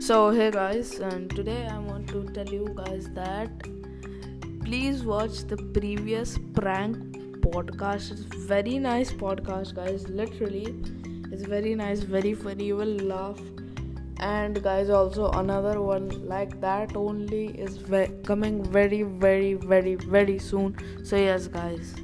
So, hey guys, and today I want to tell you guys that please watch the previous prank podcast. It's very nice podcast, guys. Literally, it's very nice, very funny. You will laugh. And guys, also another one like that only is ve- coming very, very, very, very soon. So yes, guys.